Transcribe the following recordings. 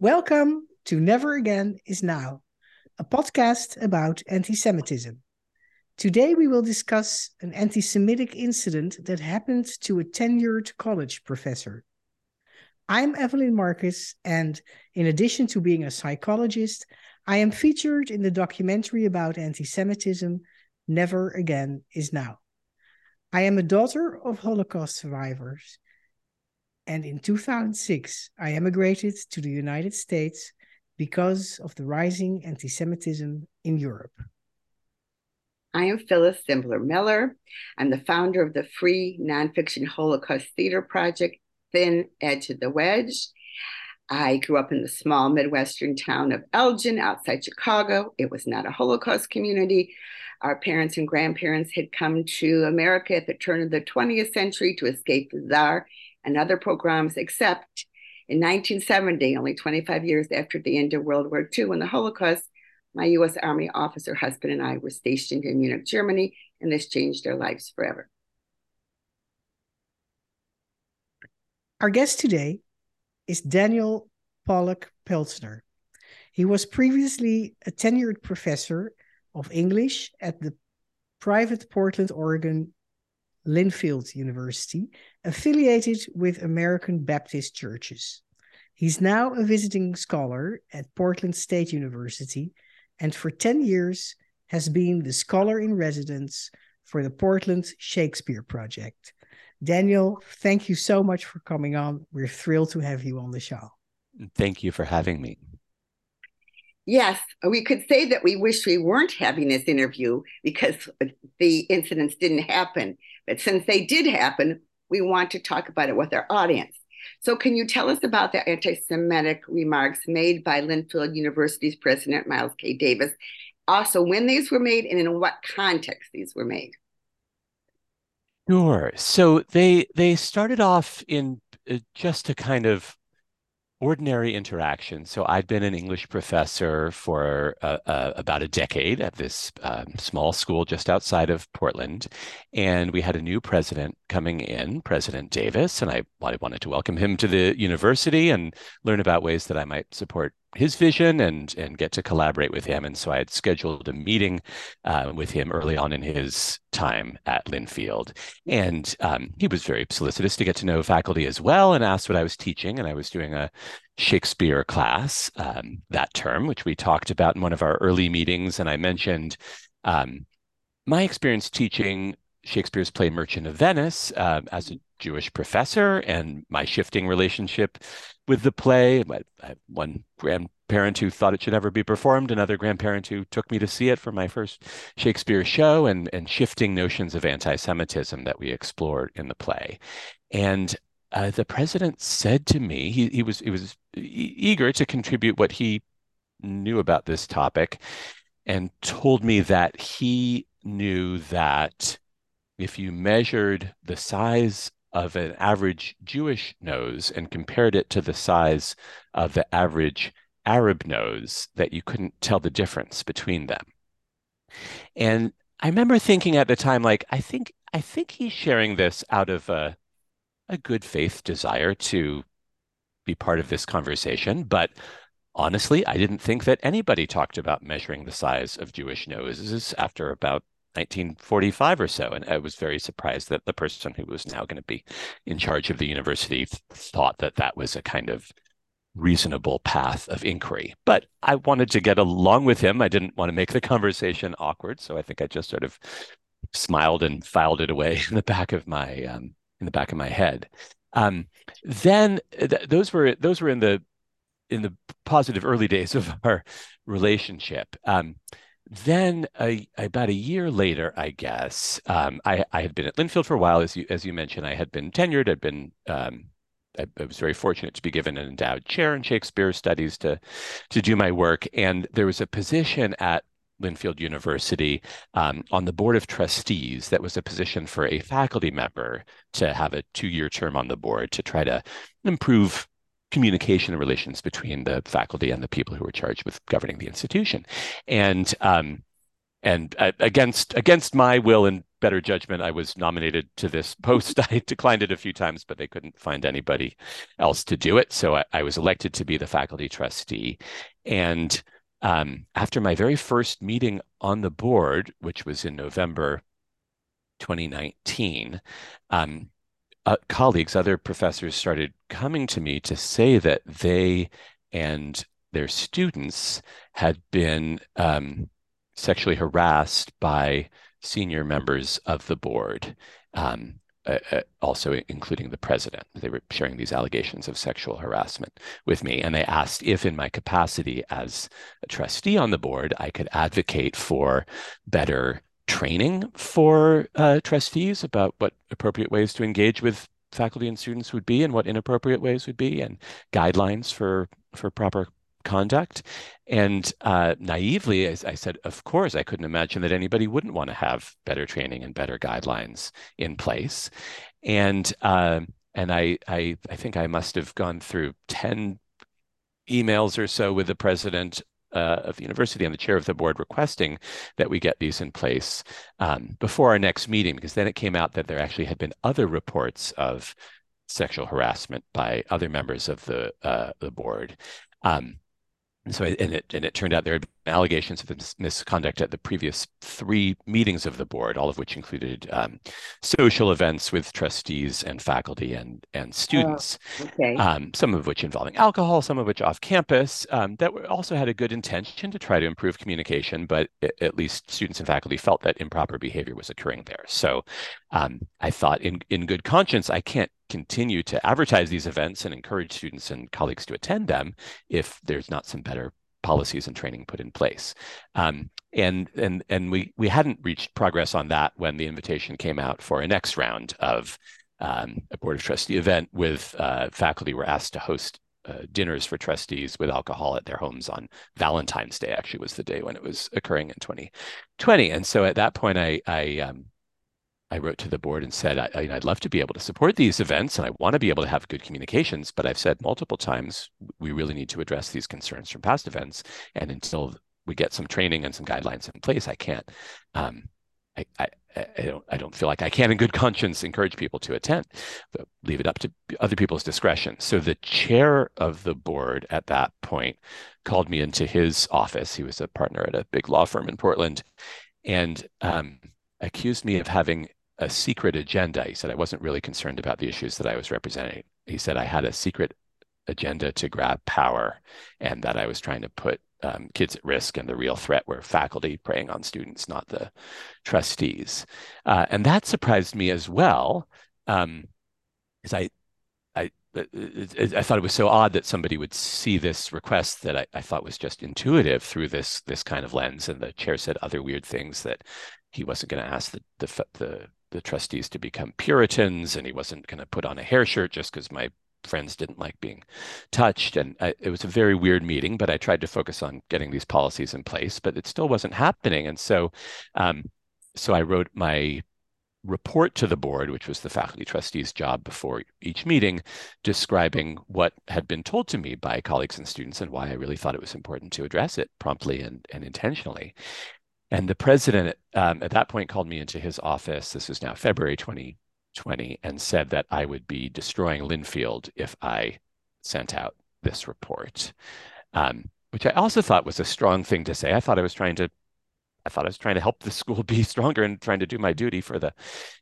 Welcome to Never Again is Now, a podcast about anti Semitism. Today we will discuss an anti Semitic incident that happened to a tenured college professor. I'm Evelyn Markus, and in addition to being a psychologist, I am featured in the documentary about anti Semitism, Never Again is Now. I am a daughter of Holocaust survivors and in 2006, I emigrated to the United States because of the rising anti Semitism in Europe. I am Phyllis Zimbler Miller. I'm the founder of the free nonfiction Holocaust theater project, Thin Edge of the Wedge. I grew up in the small Midwestern town of Elgin outside Chicago. It was not a Holocaust community. Our parents and grandparents had come to America at the turn of the 20th century to escape the Tsar and other pogroms, except in 1970, only 25 years after the end of World War II and the Holocaust, my US Army officer husband and I were stationed in Munich, Germany, and this changed their lives forever. Our guest today is Daniel Pollock Peltzner. He was previously a tenured professor of English at the private Portland, Oregon Linfield University, affiliated with American Baptist churches. He's now a visiting scholar at Portland State University and for 10 years has been the scholar in residence for the Portland Shakespeare Project. Daniel, thank you so much for coming on. We're thrilled to have you on the show. Thank you for having me. Yes, we could say that we wish we weren't having this interview because the incidents didn't happen. But since they did happen, we want to talk about it with our audience. So, can you tell us about the anti Semitic remarks made by Linfield University's president, Miles K. Davis? Also, when these were made and in what context these were made? Sure. So they they started off in uh, just a kind of ordinary interaction. So I'd been an English professor for uh, uh, about a decade at this um, small school just outside of Portland, and we had a new president coming in, President Davis, and I, I wanted to welcome him to the university and learn about ways that I might support his vision and and get to collaborate with him. And so I had scheduled a meeting uh, with him early on in his time at Linfield, and um, he was very solicitous to get to know faculty as well, and asked what I was teaching. And I was doing a Shakespeare class um, that term, which we talked about in one of our early meetings, and I mentioned. Um, my experience teaching Shakespeare's play Merchant of Venice uh, as a Jewish professor and my shifting relationship with the play. I have one grandparent who thought it should never be performed, another grandparent who took me to see it for my first Shakespeare show, and, and shifting notions of anti Semitism that we explored in the play. And uh, the president said to me, he, he was he was eager to contribute what he knew about this topic, and told me that he knew that if you measured the size of an average Jewish nose and compared it to the size of the average Arab nose, that you couldn't tell the difference between them. And I remember thinking at the time, like, I think I think he's sharing this out of a, a good faith desire to be part of this conversation, but honestly, I didn't think that anybody talked about measuring the size of Jewish noses after about 1945 or so. And I was very surprised that the person who was now going to be in charge of the university thought that that was a kind of reasonable path of inquiry. But I wanted to get along with him. I didn't want to make the conversation awkward. So I think I just sort of smiled and filed it away in the back of my um, in the back of my head. Um, then th- those were those were in the in the positive early days of our relationship. Um, then a, about a year later, I guess, um, I, I, had been at Linfield for a while, as you as you mentioned. I had been tenured. I'd been um, I, I, was very fortunate to be given an endowed chair in Shakespeare studies to to do my work. And there was a position at Linfield University um, on the board of trustees that was a position for a faculty member to have a two year term on the board to try to improve communication and relations between the faculty and the people who were charged with governing the institution. And um, and uh, against against my will and better judgment, I was nominated to this post. I declined it a few times, but they couldn't find anybody else to do it. So I, I was elected to be the faculty trustee. And um, after my very first meeting on the board, which was in November 2019, um, uh, colleagues, other professors started coming to me to say that they and their students had been um, sexually harassed by senior members of the board, um, uh, uh, also including the president. They were sharing these allegations of sexual harassment with me. And they asked if, in my capacity as a trustee on the board, I could advocate for better training for uh, trustees about what appropriate ways to engage with faculty and students would be and what inappropriate ways would be and guidelines for for proper conduct. And uh, naively, as I said, of course, I couldn't imagine that anybody wouldn't want to have better training and better guidelines in place. And uh, and I, I I think I must have gone through ten emails or so with the president uh, of the university and the chair of the board requesting that we get these in place um, before our next meeting, because then it came out that there actually had been other reports of sexual harassment by other members of the uh, the board. Um, so, and it and it turned out there had been allegations of misconduct at the previous three meetings of the board, all of which included um, social events with trustees and faculty and and students. Oh, okay. Um, some of which involving alcohol, some of which off campus. Um, that also had a good intention to try to improve communication, but it, at least students and faculty felt that improper behavior was occurring there. So, um, I thought, in in good conscience, I can't continue to advertise these events and encourage students and colleagues to attend them if there's not some better policies and training put in place. Um, and and and we we hadn't reached progress on that when the invitation came out for a next round of um, a board of trustee event with uh, faculty were asked to host uh, dinners for trustees with alcohol at their homes on Valentine's Day. Actually, was the day when it was occurring in 2020. And so at that point, I I um, I wrote to the board and said, I, would love to be able to support these events and I want to be able to have good communications, but I've said multiple times, we really need to address these concerns from past events. And until we get some training and some guidelines in place, I can't, um, I, I, I, don't, I don't feel like I can in good conscience encourage people to attend, but leave it up to other people's discretion. So the chair of the board at that point called me into his office. He was a partner at a big law firm in Portland and um, accused me of having a secret agenda. He said I wasn't really concerned about the issues that I was representing. He said I had a secret agenda to grab power and that I was trying to put um, kids at risk and the real threat were faculty preying on students, not the trustees. Uh, and that surprised me as well, um, because I, I, I thought it was so odd that somebody would see this request that I, I thought was just intuitive through this this kind of lens. And the chair said other weird things that he wasn't going to ask the, the the the trustees to become Puritans, and he wasn't going to put on a hair shirt just because my friends didn't like being touched. And I, it was a very weird meeting, but I tried to focus on getting these policies in place, but it still wasn't happening. And so, um, so I wrote my report to the board, which was the faculty trustee's job before each meeting, describing what had been told to me by colleagues and students and why I really thought it was important to address it promptly and, and intentionally. And the president um, at that point called me into his office. This is now February 2020, and said that I would be destroying Linfield if I sent out this report, um, which I also thought was a strong thing to say. I thought I was trying to I thought I was trying to help the school be stronger and trying to do my duty for the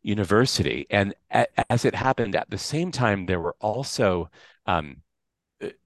university. And as it happened, at the same time, there were also um,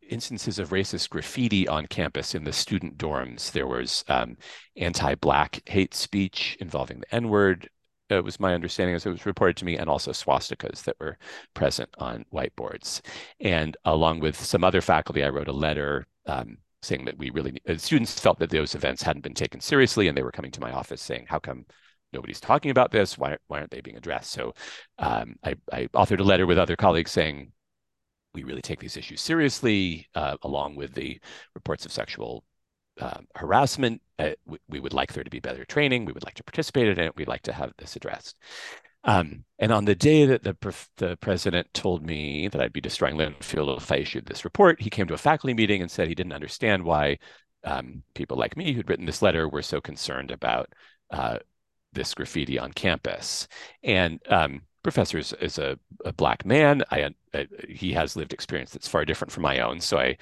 instances of racist graffiti on campus in the student dorms. There was um, anti-black hate speech involving the N-word. It was my understanding as it was reported to me, and also swastikas that were present on whiteboards. And along with some other faculty, I wrote a letter um, saying that we really uh, students felt that those events hadn't been taken seriously, and they were coming to my office saying, "How come?" Nobody's talking about this. Why, why aren't they being addressed? So um, I, I authored a letter with other colleagues saying, we really take these issues seriously, uh, along with the reports of sexual uh, harassment. Uh, we, we, would like there to be better training. We would like to participate in it. We'd like to have this addressed. Um, and on the day that the, the president told me that I'd be destroying Linfield if I issued this report, he came to a faculty meeting and said he didn't understand why um, people like me who'd written this letter were so concerned about uh, this graffiti on campus. And um, professor is, is a, a, black man. I, I, Uh, he has lived experience that's far different from my own. So I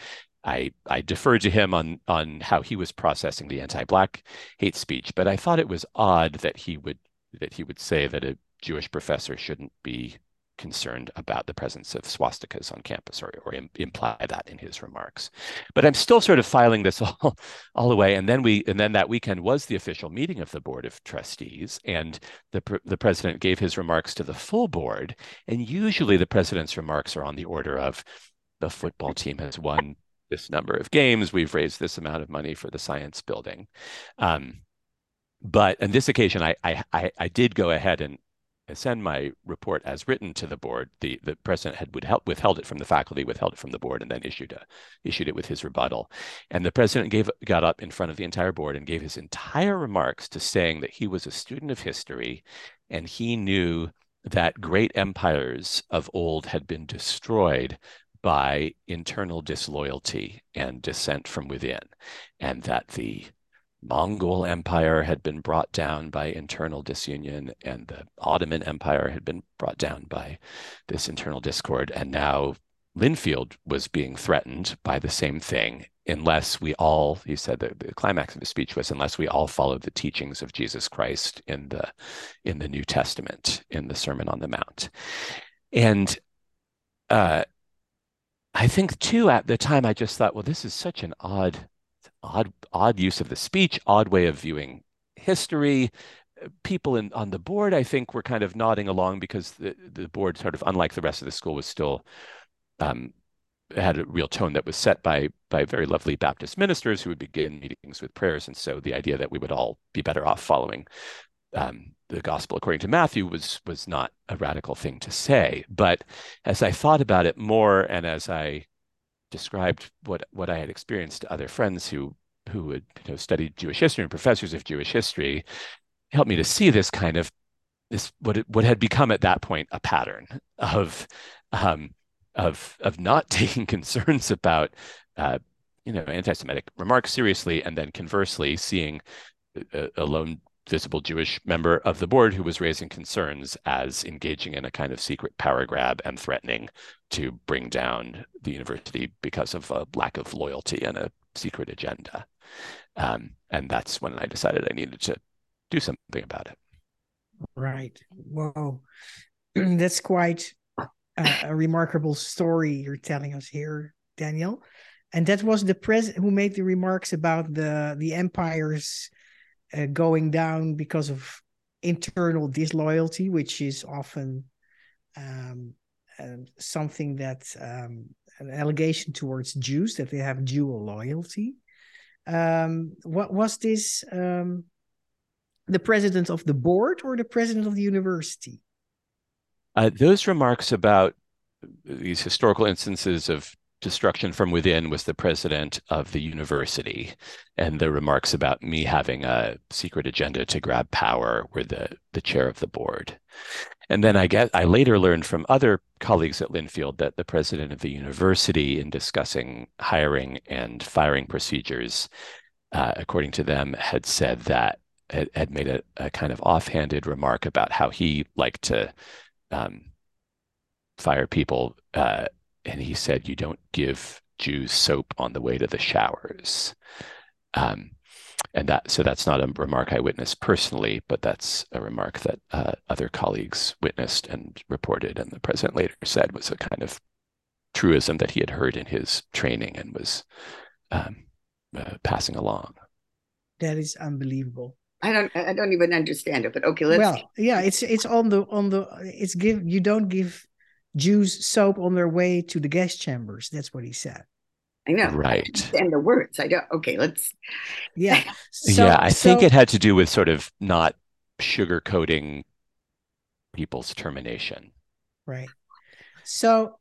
I I deferred to him on on how he was processing the anti-black hate speech. But I thought it was odd that he would that he would say that a Jewish professor shouldn't be concerned about the presence of swastikas on campus or, or Im- imply that in his remarks. But I'm still sort of filing this all, all the way. And then we and then that weekend was the official meeting of the board of trustees, and the the president gave his remarks to the full board. And usually the president's remarks are on the order of the football team has won this number of games, we've raised this amount of money for the science building. Um, but on this occasion, I, I I did go ahead and send my report as written to the board. The the president had withheld, withheld it from the faculty, withheld it from the board, and then issued a issued it with his rebuttal. And the president gave got up in front of the entire board and gave his entire remarks to saying that he was a student of history, and he knew that great empires of old had been destroyed by internal disloyalty and dissent from within, and that the Mongol Empire had been brought down by internal disunion, and the Ottoman Empire had been brought down by this internal discord. And now Linfield was being threatened by the same thing, unless we all, he said that the climax of his speech was, unless we all followed the teachings of Jesus Christ in the in the New Testament, in the Sermon on the Mount. And uh, I think too at the time I just thought, well, this is such an odd odd odd use of the speech, odd way of viewing history. People in on the board, I think, were kind of nodding along because the, the board, sort of unlike the rest of the school, was still um, had a real tone that was set by by very lovely Baptist ministers who would begin meetings with prayers, and so the idea that we would all be better off following um, the gospel according to Matthew was was not a radical thing to say. But as I thought about it more, and as I described what what I had experienced to other friends who who had you know, studied Jewish history and professors of Jewish history, helped me to see this kind of this what it, what had become at that point a pattern of um, of of not taking concerns about uh, you know anti-Semitic remarks seriously, and then conversely seeing a, a lone visible Jewish member of the board who was raising concerns as engaging in a kind of secret power grab and threatening to bring down the university because of a lack of loyalty and a secret agenda. Um, and that's when I decided I needed to do something about it. Right. Wow. that's quite a, a remarkable story you're telling us here, Daniel. And that was the president who made the remarks about the the empire's uh, going down because of internal disloyalty, which is often um, uh, something that um, an allegation towards Jews that they have dual loyalty. Um, what was this? Um, the president of the board or the president of the university? Uh, those remarks about these historical instances of destruction from within was the president of the university. And the remarks about me having a secret agenda to grab power were the, the chair of the board. And then I get I later learned from other colleagues at Linfield that the president of the university, in discussing hiring and firing procedures, uh, according to them, had said that had, made a, a, kind of offhanded remark about how he liked to um, fire people uh, and he said, "You don't give Jews soap on the way to the showers." Um, and that so that's not a remark I witnessed personally, but that's a remark that uh, other colleagues witnessed and reported, and the president later said was a kind of truism that he had heard in his training and was um, uh, passing along. That is unbelievable. I don't I don't even understand it, but okay, let's Well, yeah, it's it's on the on the it's give you don't give Jews soap on their way to the guest chambers. That's what he said. I know. Right. And the words. I don't okay, let's Yeah. So, yeah, I so, think it had to do with sort of not sugarcoating people's termination. Right. So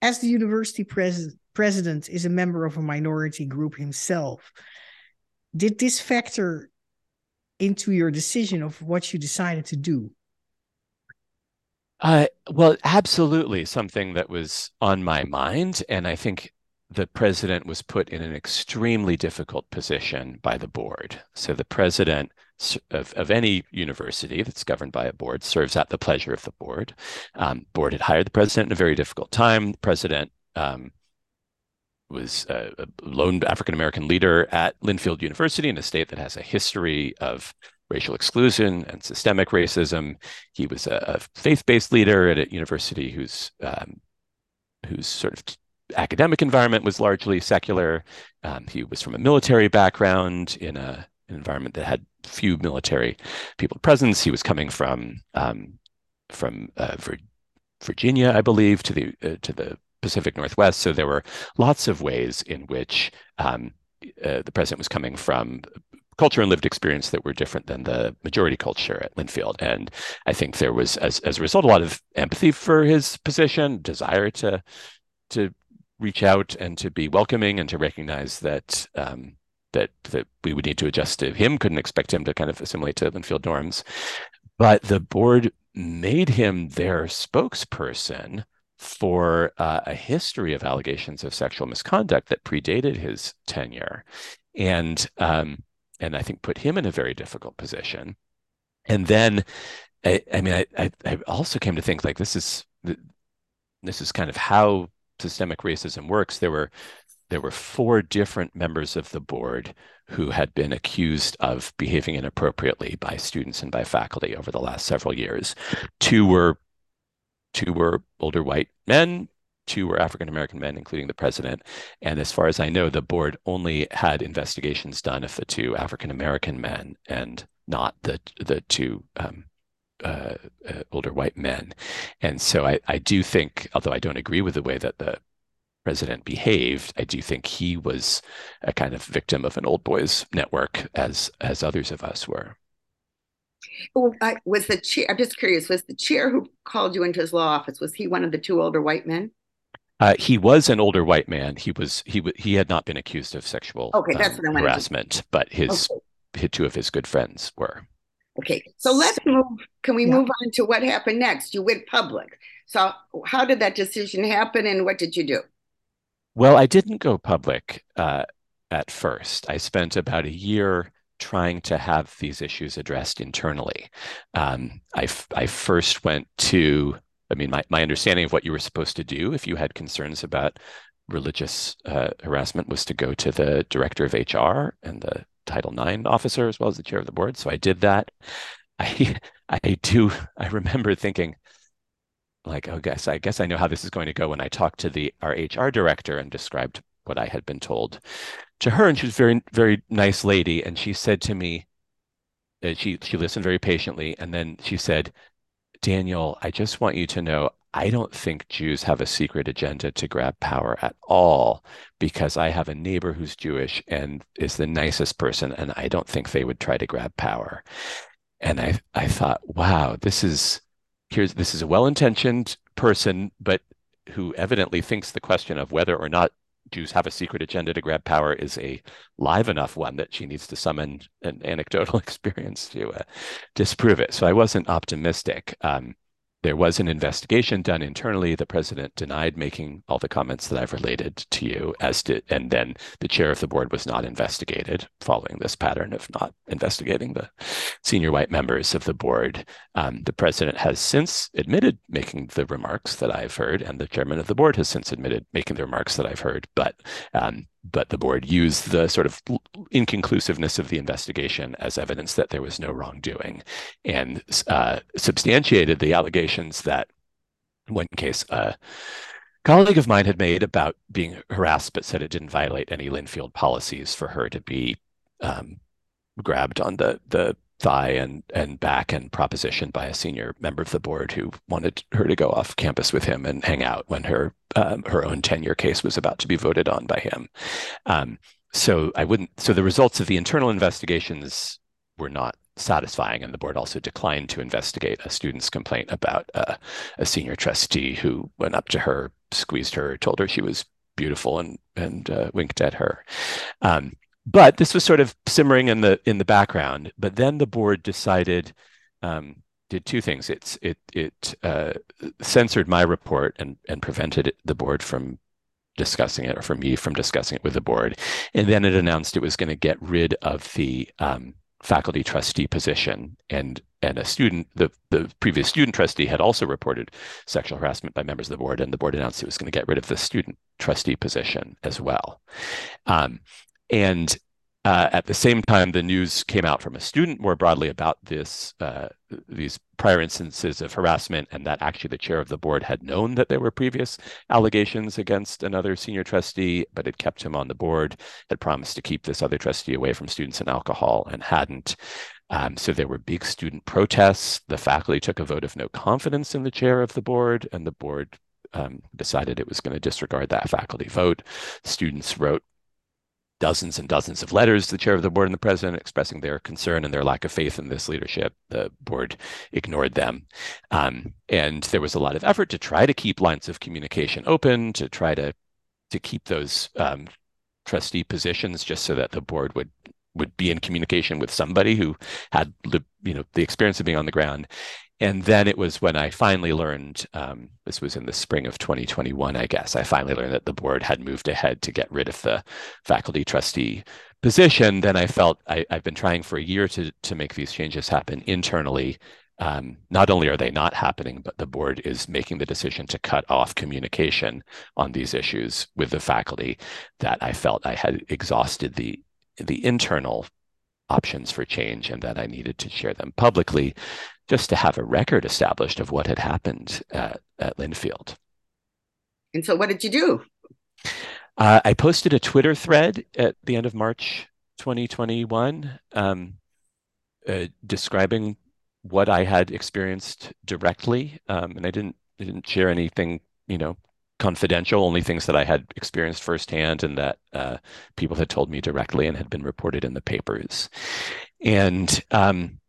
as the university pres- president is a member of a minority group himself, did this factor into your decision of what you decided to do? Uh, well, absolutely something that was on my mind. And I think the president was put in an extremely difficult position by the board. So the president of, of any university that's governed by a board serves at the pleasure of the board. Um, board had hired the president in a very difficult time. The president um, was a, a lone African American leader at Linfield University in a state that has a history of racial exclusion and systemic racism. He was a, a faith-based leader at a university whose um, whose sort of academic environment was largely secular. Um, he was from a military background in a, an environment that had few military people presence. He was coming from um, from uh, Virginia, I believe, to the uh, to the Pacific Northwest. So there were lots of ways in which um, uh, the president was coming from culture and lived experience that were different than the majority culture at Linfield. And I think there was, as, as a result, a lot of empathy for his position, desire to to reach out and to be welcoming and to recognize that um, that that we would need to adjust to him. Couldn't expect him to kind of assimilate to Linfield norms, but the board made him their spokesperson for uh, a history of allegations of sexual misconduct that predated his tenure, and um, and I think put him in a very difficult position. And then, I, I mean, I, I also came to think like this is this is kind of how systemic racism works. There were there were four different members of the board who had been accused of behaving inappropriately by students and by faculty over the last several years. Two were two were older white men, two were African American men, including the president. And as far as I know, the board only had investigations done of the two African American men and not the the two um, uh, uh, older white men. And so I, I do think, although I don't agree with the way that the president behaved, I do think he was a kind of victim of an old boys network, as as others of us were. Well, I, was the chair? I'm just curious. Was the chair who called you into his law office? Was he one of the two older white men? Uh, he was an older white man. He was he he had not been accused of sexual okay, that's um, harassment, to... but his, okay. his two of his good friends were. Okay, so let's move. Can we yeah. move on to what happened next? You went public. So how did that decision happen, and what did you do? Well, I didn't go public uh, at first. I spent about a year trying to have these issues addressed internally. Um, I, I first went to, I mean, my, my understanding of what you were supposed to do if you had concerns about religious uh, harassment was to go to the director of HR and the Title IX officer as well as the chair of the board. So I did that. I I do I remember thinking like, oh guess I guess I know how this is going to go when I talked to the our HR director and described what I had been told to her, and she was very, very nice lady, and she said to me, uh, she she listened very patiently, and then she said, Daniel, I just want you to know I don't think Jews have a secret agenda to grab power at all because I have a neighbor who's Jewish and is the nicest person, and I don't think they would try to grab power. And I I thought, wow, this is here's this is a well-intentioned person, but who evidently thinks the question of whether or not Jews have a secret agenda to grab power is a live enough one that she needs to summon an anecdotal experience to uh, disprove it. So I wasn't optimistic. Um, there was an investigation done internally. The president denied making all the comments that I've related to you, as and then the chair of the board was not investigated, following this pattern of not investigating the senior white members of the board. Um, the president has since admitted making the remarks that I've heard, and the chairman of the board has since admitted making the remarks that I've heard. But um, but the board used the sort of inconclusiveness of the investigation as evidence that there was no wrongdoing and uh, substantiated the allegations that one case a colleague of mine had made about being harassed but said it didn't violate any linfield policies for her to be um, grabbed on the the thigh and and back and propositioned by a senior member of the board who wanted her to go off campus with him and hang out when her um, her own tenure case was about to be voted on by him. Um, so I wouldn't. So the results of the internal investigations were not satisfying, and the board also declined to investigate a student's complaint about uh, a senior trustee who went up to her, squeezed her, told her she was beautiful, and and uh, winked at her. Um, but this was sort of simmering in the in the background. But then the board decided um, did two things. It's it it uh, censored my report and and prevented the board from discussing it or for me from discussing it with the board. And then it announced it was going to get rid of the um, faculty trustee position. And and a student the the previous student trustee had also reported sexual harassment by members of the board and the board announced it was going to get rid of the student trustee position as well. Um, and uh, at the same time, the news came out from a student more broadly about this uh, these prior instances of harassment, and that actually the chair of the board had known that there were previous allegations against another senior trustee, but had kept him on the board, had promised to keep this other trustee away from students and alcohol, and hadn't. Um, so there were big student protests. The faculty took a vote of no confidence in the chair of the board, and the board um, decided it was going to disregard that faculty vote. Students wrote dozens and dozens of letters to the chair of the board and the president expressing their concern and their lack of faith in this leadership. The board ignored them. Um, and there was a lot of effort to try to keep lines of communication open, to try to to keep those um, trustee positions just so that the board would would be in communication with somebody who had the you know the experience of being on the ground and then it was when I finally learned, um, this was in the spring of 2021, I guess, I finally learned that the board had moved ahead to get rid of the faculty trustee position. Then I felt I, have been trying for a year to, to make these changes happen internally. Um, not only are they not happening, but the board is making the decision to cut off communication on these issues with the faculty that I felt I had exhausted the the internal options for change and that I needed to share them publicly just to have a record established of what had happened at, at Linfield. And so, what did you do? Uh, I posted a Twitter thread at the end of March 2021 um, uh, describing what I had experienced directly, um, and I didn't I didn't share anything, you know, confidential. Only things that I had experienced firsthand and that uh, people had told me directly and had been reported in the papers. And um,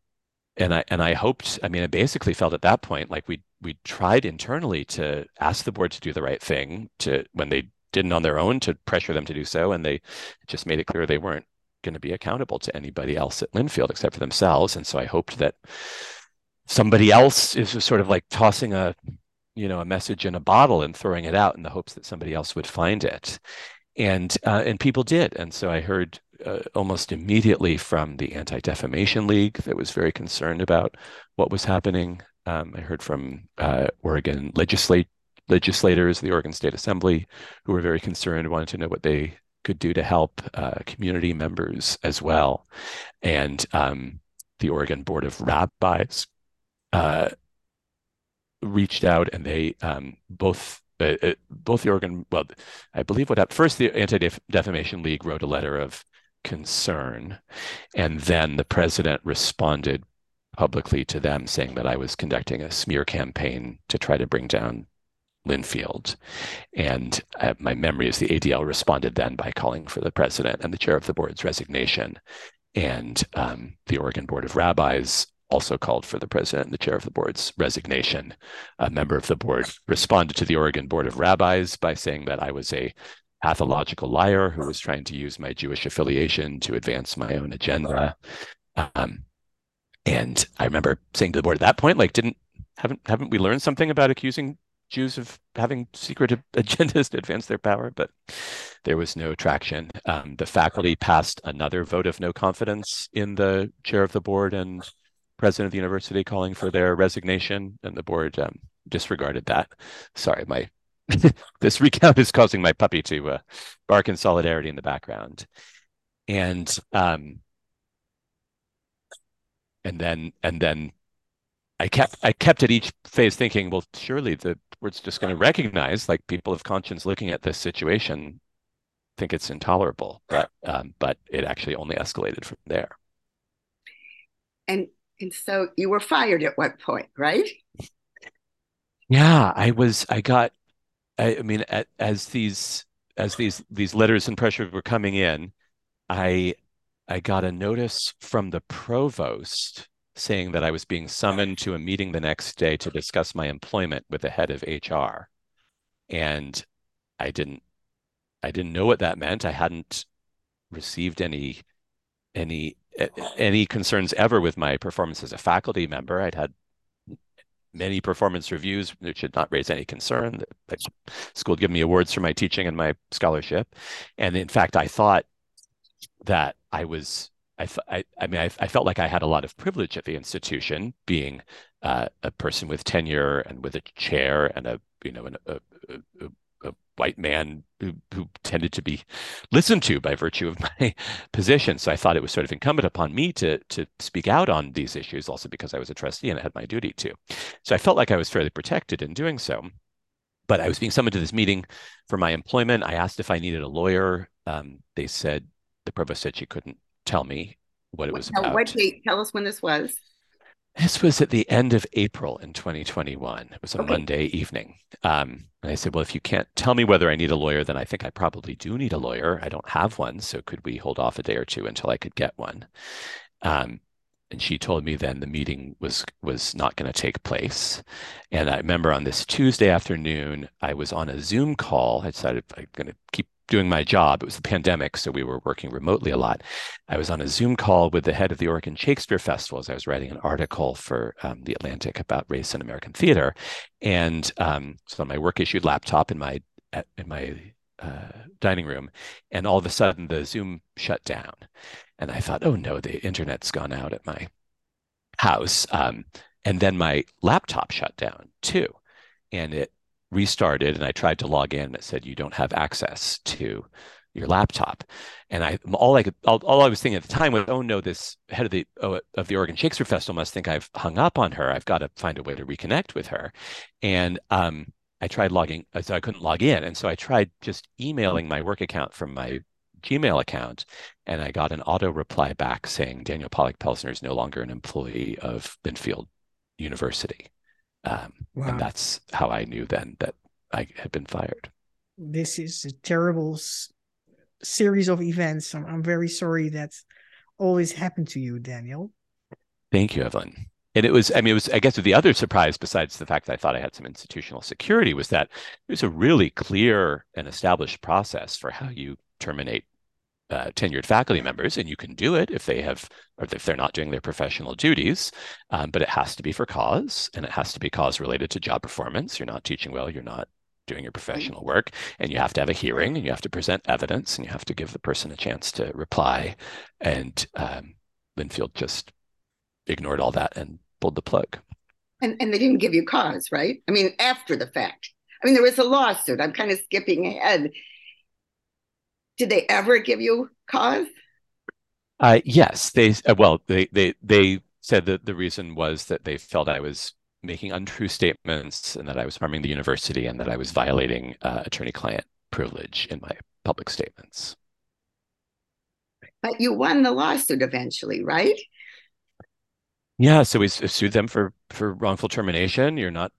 and I and I hoped. I mean, I basically felt at that point like we we tried internally to ask the board to do the right thing to when they didn't on their own to pressure them to do so, and they just made it clear they weren't going to be accountable to anybody else at Linfield except for themselves. And so I hoped that somebody else is sort of like tossing a you know a message in a bottle and throwing it out in the hopes that somebody else would find it and uh, and people did and so i heard uh, almost immediately from the Anti Defamation League that was very concerned about what was happening. Um, I heard from uh, Oregon legislate legislators, the Oregon State Assembly, who were very concerned, wanted to know what they could do to help uh, community members as well, and um, the Oregon Board of Rabbis uh, reached out, and they um, both uh, uh, both the Oregon, well, I believe what happened first, the Anti Defamation League wrote a letter of concern. And then the president responded publicly to them saying that I was conducting a smear campaign to try to bring down Linfield. And uh, my memory is the ADL responded then by calling for the president and the chair of the board's resignation. And um, the Oregon Board of Rabbis also called for the president and the chair of the board's resignation. A member of the board responded to the Oregon Board of Rabbis by saying that I was a pathological liar who was trying to use my Jewish affiliation to advance my own agenda. Um, and I remember saying to the board at that point, like, didn't haven't haven't we learned something about accusing Jews of having secret agendas to advance their power? But there was no traction. Um, the faculty passed another vote of no confidence in the chair of the board and president of the university, calling for their resignation, and the board um, disregarded that. Sorry, my this recount is causing my puppy to uh, bark in solidarity in the background, and um, and then and then I kept I kept at each phase thinking, well, surely the board's just going to recognize, like people of conscience looking at this situation, think it's intolerable, but um, but it actually only escalated from there. And and so you were fired at what point, right? Yeah, I was. I got I, I mean, as these as these these letters and pressures were coming in, I I got a notice from the provost saying that I was being summoned to a meeting the next day to discuss my employment with the head of HR, and I didn't I didn't know what that meant. I hadn't received any any any concerns ever with my performance as a faculty member. I'd had many performance reviews which should not raise any concern. The school give me awards for my teaching and my scholarship. And in fact, I thought that I was, I, I, I mean, I, I, felt like I had a lot of privilege at the institution, being uh, a person with tenure and with a chair and a, you know, an, a, a, white man who, who tended to be listened to by virtue of my position. So I thought it was sort of incumbent upon me to to speak out on these issues, also because I was a trustee and I had my duty to. So I felt like I was fairly protected in doing so. But I was being summoned to this meeting for my employment. I asked if I needed a lawyer. Um, they said the provost said she couldn't tell me what it was about. What date? Tell us when this was. This was at the end of April in 2021. It was a okay. Monday evening. Um, and I said, Well, if you can't tell me whether I need a lawyer, then I think I probably do need a lawyer. I don't have one. So could we hold off a day or two until I could get one? Um, and she told me then the meeting was was not going to take place. And I remember on this Tuesday afternoon, I was on a Zoom call. I decided I'm going to keep doing my job. It was the pandemic, so we were working remotely a lot. I was on a Zoom call with the head of the Oregon Shakespeare Festival as I was writing an article for um, the Atlantic about race in American theater, and um, so on my work issued laptop in my in my uh, dining room, and all of a sudden the Zoom shut down, and I thought, oh no, the internet's gone out at my house, um, and then my laptop shut down too, and it restarted and I tried to log in and it said you don't have access to your laptop. And I all I could all, all I was thinking at the time was, oh no, this head of the oh, of the Oregon Shakespeare Festival must think I've hung up on her. I've got to find a way to reconnect with her. And um, I tried logging, so I couldn't log in. And so I tried just emailing my work account from my Gmail account, and I got an auto reply back saying Daniel Pollack-Pelzner is no longer an employee of Linfield University. Um, wow. And that's how I knew then that I had been fired. This is a terrible s- series of events. I'm, I'm very sorry that always happened to you, Daniel. Thank you, Evelyn. And it was, I mean, it was, I guess, the other surprise, besides the fact that I thought I had some institutional security, was that there's a really clear and established process for how you terminate uh, tenured faculty members, and you can do it if they have or if they're not doing their professional duties. Um, but it has to be for cause, and it has to be cause related to job performance. You're not teaching well. You're not doing your professional work, and you have to have a hearing, and you have to present evidence, and you have to give the person a chance to reply. And um, Linfield just ignored all that and pulled the plug. And and they didn't give you cause, right? I mean, after the fact. I mean, there was a lawsuit. I'm kind of skipping ahead did they ever give you cause? Uh, yes, they uh, well they they they said that the reason was that they felt I was making untrue statements and that I was harming the university and that I was violating uh, attorney-client privilege in my public statements. But you won the lawsuit eventually, right? Yeah, so we sued them for for wrongful termination. You're not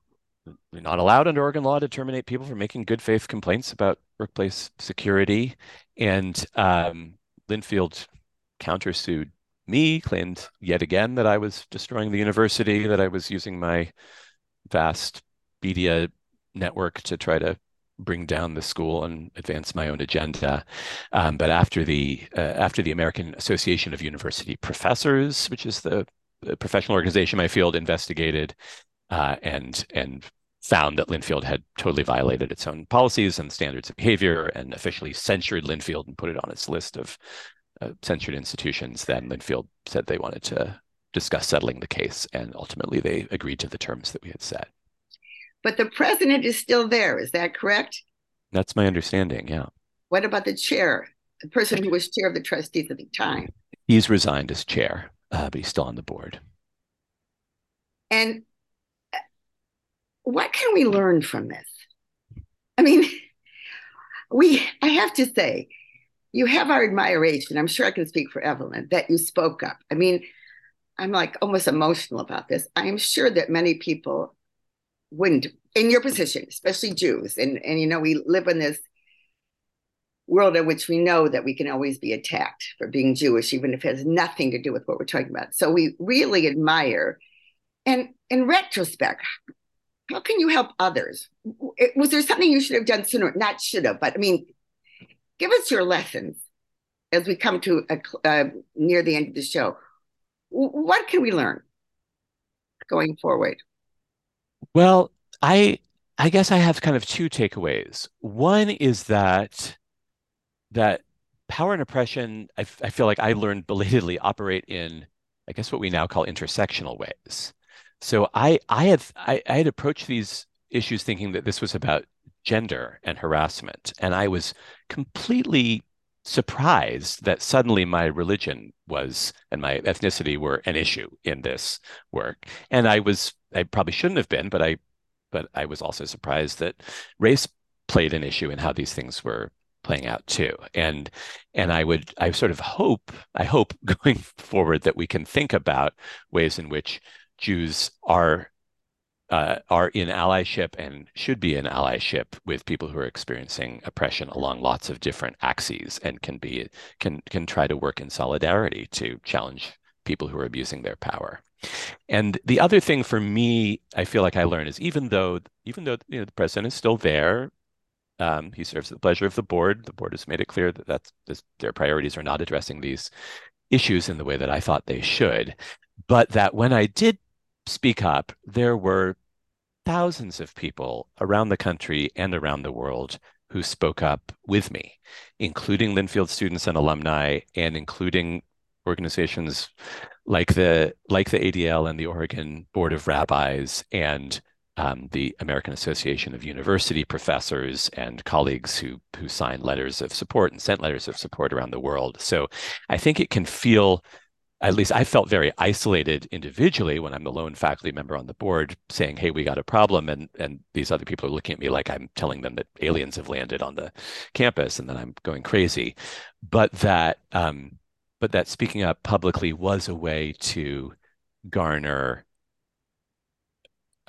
you're not allowed under Oregon law to terminate people for making good faith complaints about workplace security. And um, Linfield countersued me, claimed yet again that I was destroying the university, that I was using my vast media network to try to bring down the school and advance my own agenda. Um, but after the uh, after the American Association of University Professors, which is the, professional organization my field investigated uh, and and found that Linfield had totally violated its own policies and standards of behavior and officially censured Linfield and put it on its list of uh, censured institutions, then Linfield said they wanted to discuss settling the case. And ultimately, they agreed to the terms that we had set. But the president is still there. Is that correct? That's my understanding. Yeah. What about the chair, the person who was chair of the trustees at the time? He's resigned as chair, uh, but he's still on the board. And what can we learn from this? I mean, we, I have to say, you have our admiration. I'm sure I can speak for Evelyn that you spoke up. I mean, I'm like almost emotional about this. I am sure that many people wouldn't, in your position, especially Jews, and and you know we live in this world in which we know that we can always be attacked for being Jewish, even if it has nothing to do with what we're talking about. So we really admire. And in retrospect, how can you help others? Was there something you should have done sooner? Not should have, but I mean, give us your lessons as we come to a, uh, near the end of the show. What can we learn going forward? Well, I I guess I have kind of two takeaways. One is that that power and oppression, I, I feel like I learned belatedly operate in, I guess what we now call intersectional ways. So I I had I, I had approached these issues thinking that this was about gender and harassment, and I was completely surprised that suddenly my religion was and my ethnicity were an issue in this work. And I was I probably shouldn't have been, but I but I was also surprised that race played an issue in how these things were playing out too. And and I would I sort of hope I hope going forward that we can think about ways in which Jews are uh, are in allyship and should be in allyship with people who are experiencing oppression along lots of different axes and can be can can try to work in solidarity to challenge people who are abusing their power. And the other thing for me, I feel like I learned is even though even though you know, the president is still there, um, he serves the pleasure of the board. The board has made it clear that that's, this, their priorities are not addressing these issues in the way that I thought they should. But that when I did speak up, there were thousands of people around the country and around the world who spoke up with me, including Linfield students and alumni, and including organizations like the like the ADL and the Oregon Board of Rabbis and um, the American Association of University Professors and colleagues who who signed letters of support and sent letters of support around the world. So I think it can feel at least I felt very isolated individually when I'm the lone faculty member on the board saying, hey, we got a problem. And, and these other people are looking at me like I'm telling them that aliens have landed on the campus and that I'm going crazy. But that, um, but that speaking up publicly was a way to garner,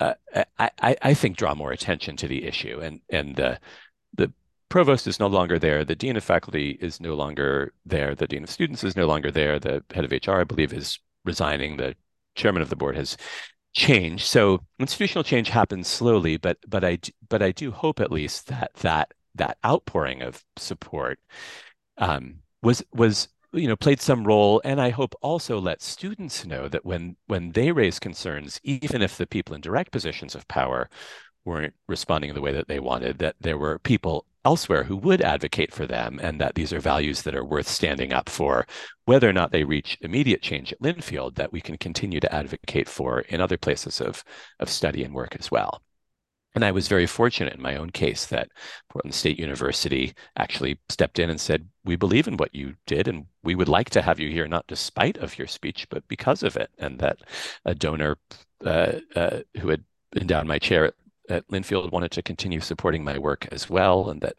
uh, I, I, I think, draw more attention to the issue. And, and the, the provost is no longer there. The dean of faculty is no longer there. The dean of students is no longer there. The head of HR, I believe, is resigning. The chairman of the board has changed. So institutional change happens slowly, but but I but I do hope at least that that that outpouring of support um, was was you know played some role and i hope also let students know that when when they raise concerns even if the people in direct positions of power weren't responding the way that they wanted that there were people elsewhere who would advocate for them and that these are values that are worth standing up for whether or not they reach immediate change at linfield that we can continue to advocate for in other places of, of study and work as well. And i was very fortunate in my own case that portland state university actually stepped in and said we believe in what you did and we would like to have you here not despite of your speech but because of it. And that a donor uh, uh, who had endowed my chair at that Linfield wanted to continue supporting my work as well, and that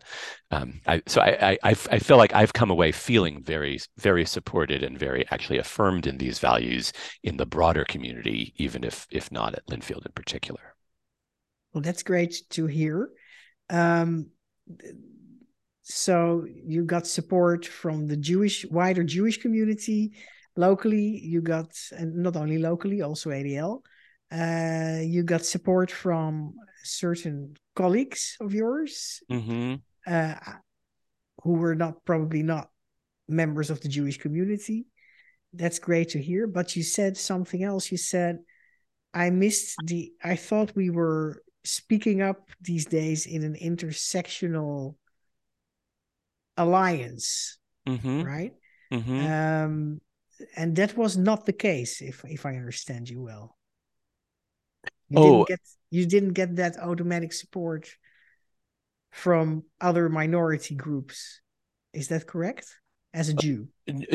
um, I so I, I I feel like I've come away feeling very very supported and very actually affirmed in these values in the broader community, even if if not at Linfield in particular. Well, that's great to hear. Um, so you got support from the Jewish wider Jewish community locally. You got and not only locally, also ADL. Uh, you got support from certain colleagues of yours mm-hmm. uh, who were not probably not members of the Jewish community. That's great to hear. But you said something else. You said, I missed the, I thought we were speaking up these days in an intersectional alliance, mm-hmm. right? Mm-hmm. Um, and that was not the case, if if I understand you well. You oh, didn't get you didn't get that automatic support from other minority groups. Is that correct? As a Jew?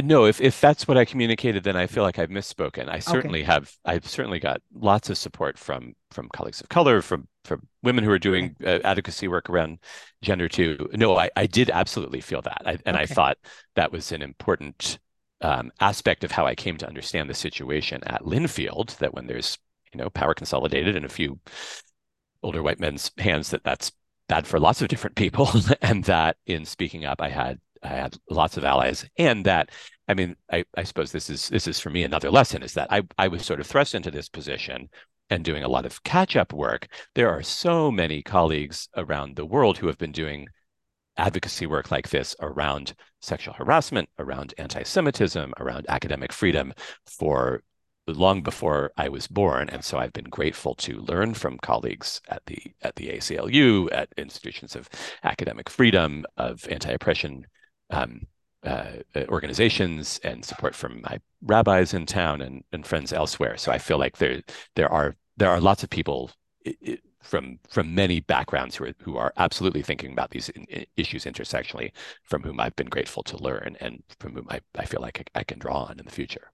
No, if if that's what I communicated, then I feel like I've misspoken. I certainly okay. have. I've certainly got lots of support from from colleagues of color, from from women who are doing uh, advocacy work around gender too. No, I, I did absolutely feel that, I, and okay. I thought that was an important um, aspect of how I came to understand the situation at Linfield. That when there's you know power consolidated in a few older white men's hands that that's bad for lots of different people. And that in speaking up i had i had lots of allies. And that i mean i, I suppose this is this is for me another lesson is that i i was sort of thrust into this position and doing a lot of catch up work. There are so many colleagues around the world who have been doing advocacy work like this around sexual harassment around anti-semitism around academic freedom for long before I was born, and so I've been grateful to learn from colleagues at the at the ACLU, at institutions of academic freedom, of anti-oppression um, uh, organizations, and support from my rabbis in town and, and friends elsewhere. So I feel like there there are there are lots of people from from many backgrounds who are who are absolutely thinking about these issues intersectionally, from whom I've been grateful to learn, and from whom I, I feel like I, I can draw on in the future.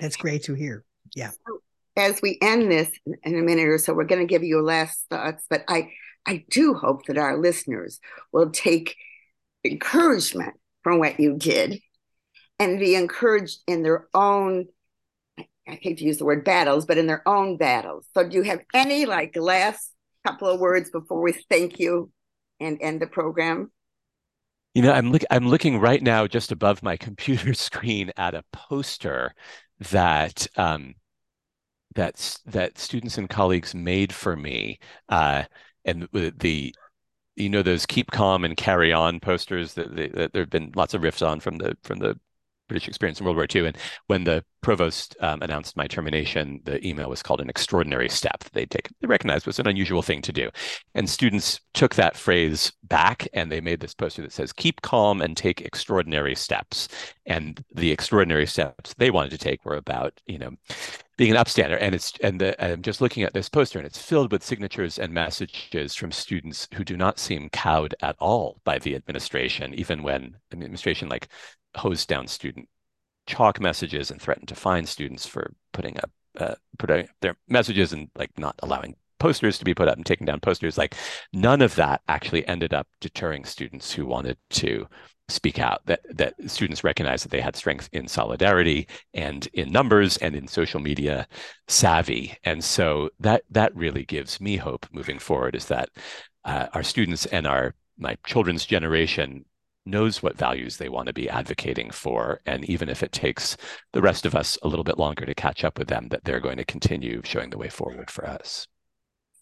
That's great to hear. Yeah. So as we end this in a minute or so, we're going to give you last thoughts, but I I do hope that our listeners will take encouragement from what you did and be encouraged in their own I hate to use the word battles, but in their own battles. So do you have any like last couple of words before we thank you and end the program? You know, I'm look I'm looking right now just above my computer screen at a poster that um, that that students and colleagues made for me, uh, and the you know those keep calm and carry on posters that, that there have been lots of riffs on from the from the British experience in World War II. And when the provost um, announced my termination, the email was called an extraordinary step that they'd take they recognized was an unusual thing to do. And students took that phrase back and they made this poster that says, keep calm and take extraordinary steps. And the extraordinary steps they wanted to take were about, you know, being an upstander. And it's and the, I'm just looking at this poster and it's filled with signatures and messages from students who do not seem cowed at all by the administration, even when administration like hosed down student chalk messages and threatened to fine students for putting up uh, putting their messages and like not allowing posters to be put up and taking down posters. Like none of that actually ended up deterring students who wanted to speak out that that students recognized that they had strength in solidarity and in numbers and in social media savvy. And so that that really gives me hope moving forward is that uh, our students and our my children's generation knows what values they want to be advocating for. And even if it takes the rest of us a little bit longer to catch up with them, that they're going to continue showing the way forward for us.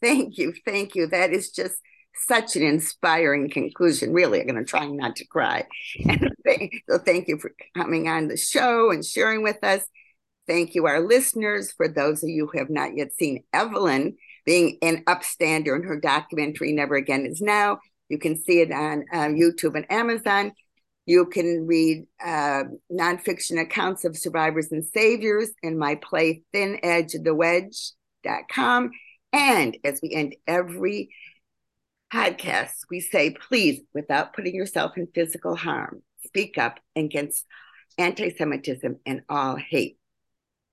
Thank you. Thank you. That is just such an inspiring conclusion. Really, I'm going to try not to cry. so thank you for coming on the show and sharing with us. Thank you, our listeners. For those of you who have not yet seen Evelyn being an upstander in her documentary, Never Again Is Now, you can see it on um, YouTube and Amazon. You can read uh, nonfiction accounts of survivors and saviors in my play Thin Edge of the Wedge.com. And as we end every podcast, we say, please, without putting yourself in physical harm, speak up against anti Semitism and all hate.